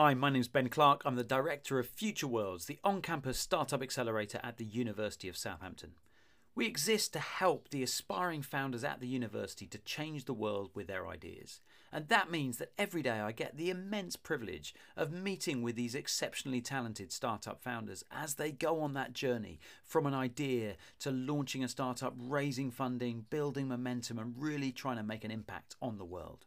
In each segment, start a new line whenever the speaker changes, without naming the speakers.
Hi, my name is Ben Clark. I'm the Director of Future Worlds, the on campus startup accelerator at the University of Southampton. We exist to help the aspiring founders at the university to change the world with their ideas. And that means that every day I get the immense privilege of meeting with these exceptionally talented startup founders as they go on that journey from an idea to launching a startup, raising funding, building momentum, and really trying to make an impact on the world.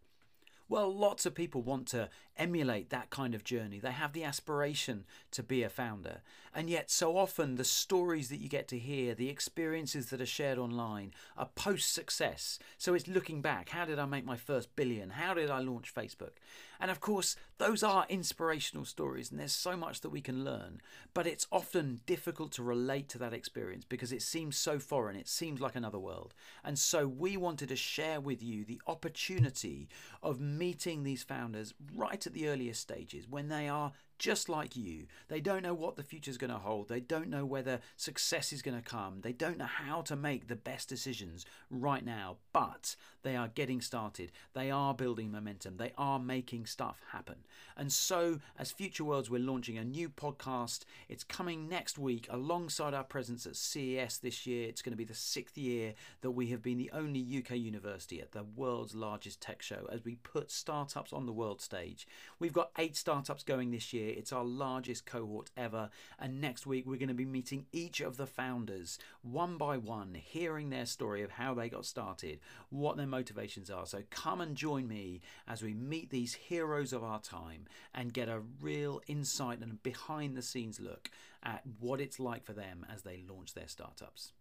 Well, lots of people want to emulate that kind of journey. They have the aspiration to be a founder. And yet, so often, the stories that you get to hear, the experiences that are shared online, are post success. So it's looking back how did I make my first billion? How did I launch Facebook? And of course, those are inspirational stories, and there's so much that we can learn. But it's often difficult to relate to that experience because it seems so foreign, it seems like another world. And so we wanted to share with you the opportunity of meeting these founders right at the earliest stages when they are just like you. They don't know what the future is going to hold. They don't know whether success is going to come. They don't know how to make the best decisions right now, but they are getting started. They are building momentum. They are making stuff happen. And so, as Future Worlds, we're launching a new podcast. It's coming next week alongside our presence at CES this year. It's going to be the sixth year that we have been the only UK university at the world's largest tech show as we put startups on the world stage. We've got eight startups going this year. It's our largest cohort ever. And next week, we're going to be meeting each of the founders one by one, hearing their story of how they got started, what their motivations are. So come and join me as we meet these heroes of our time and get a real insight and behind the scenes look at what it's like for them as they launch their startups.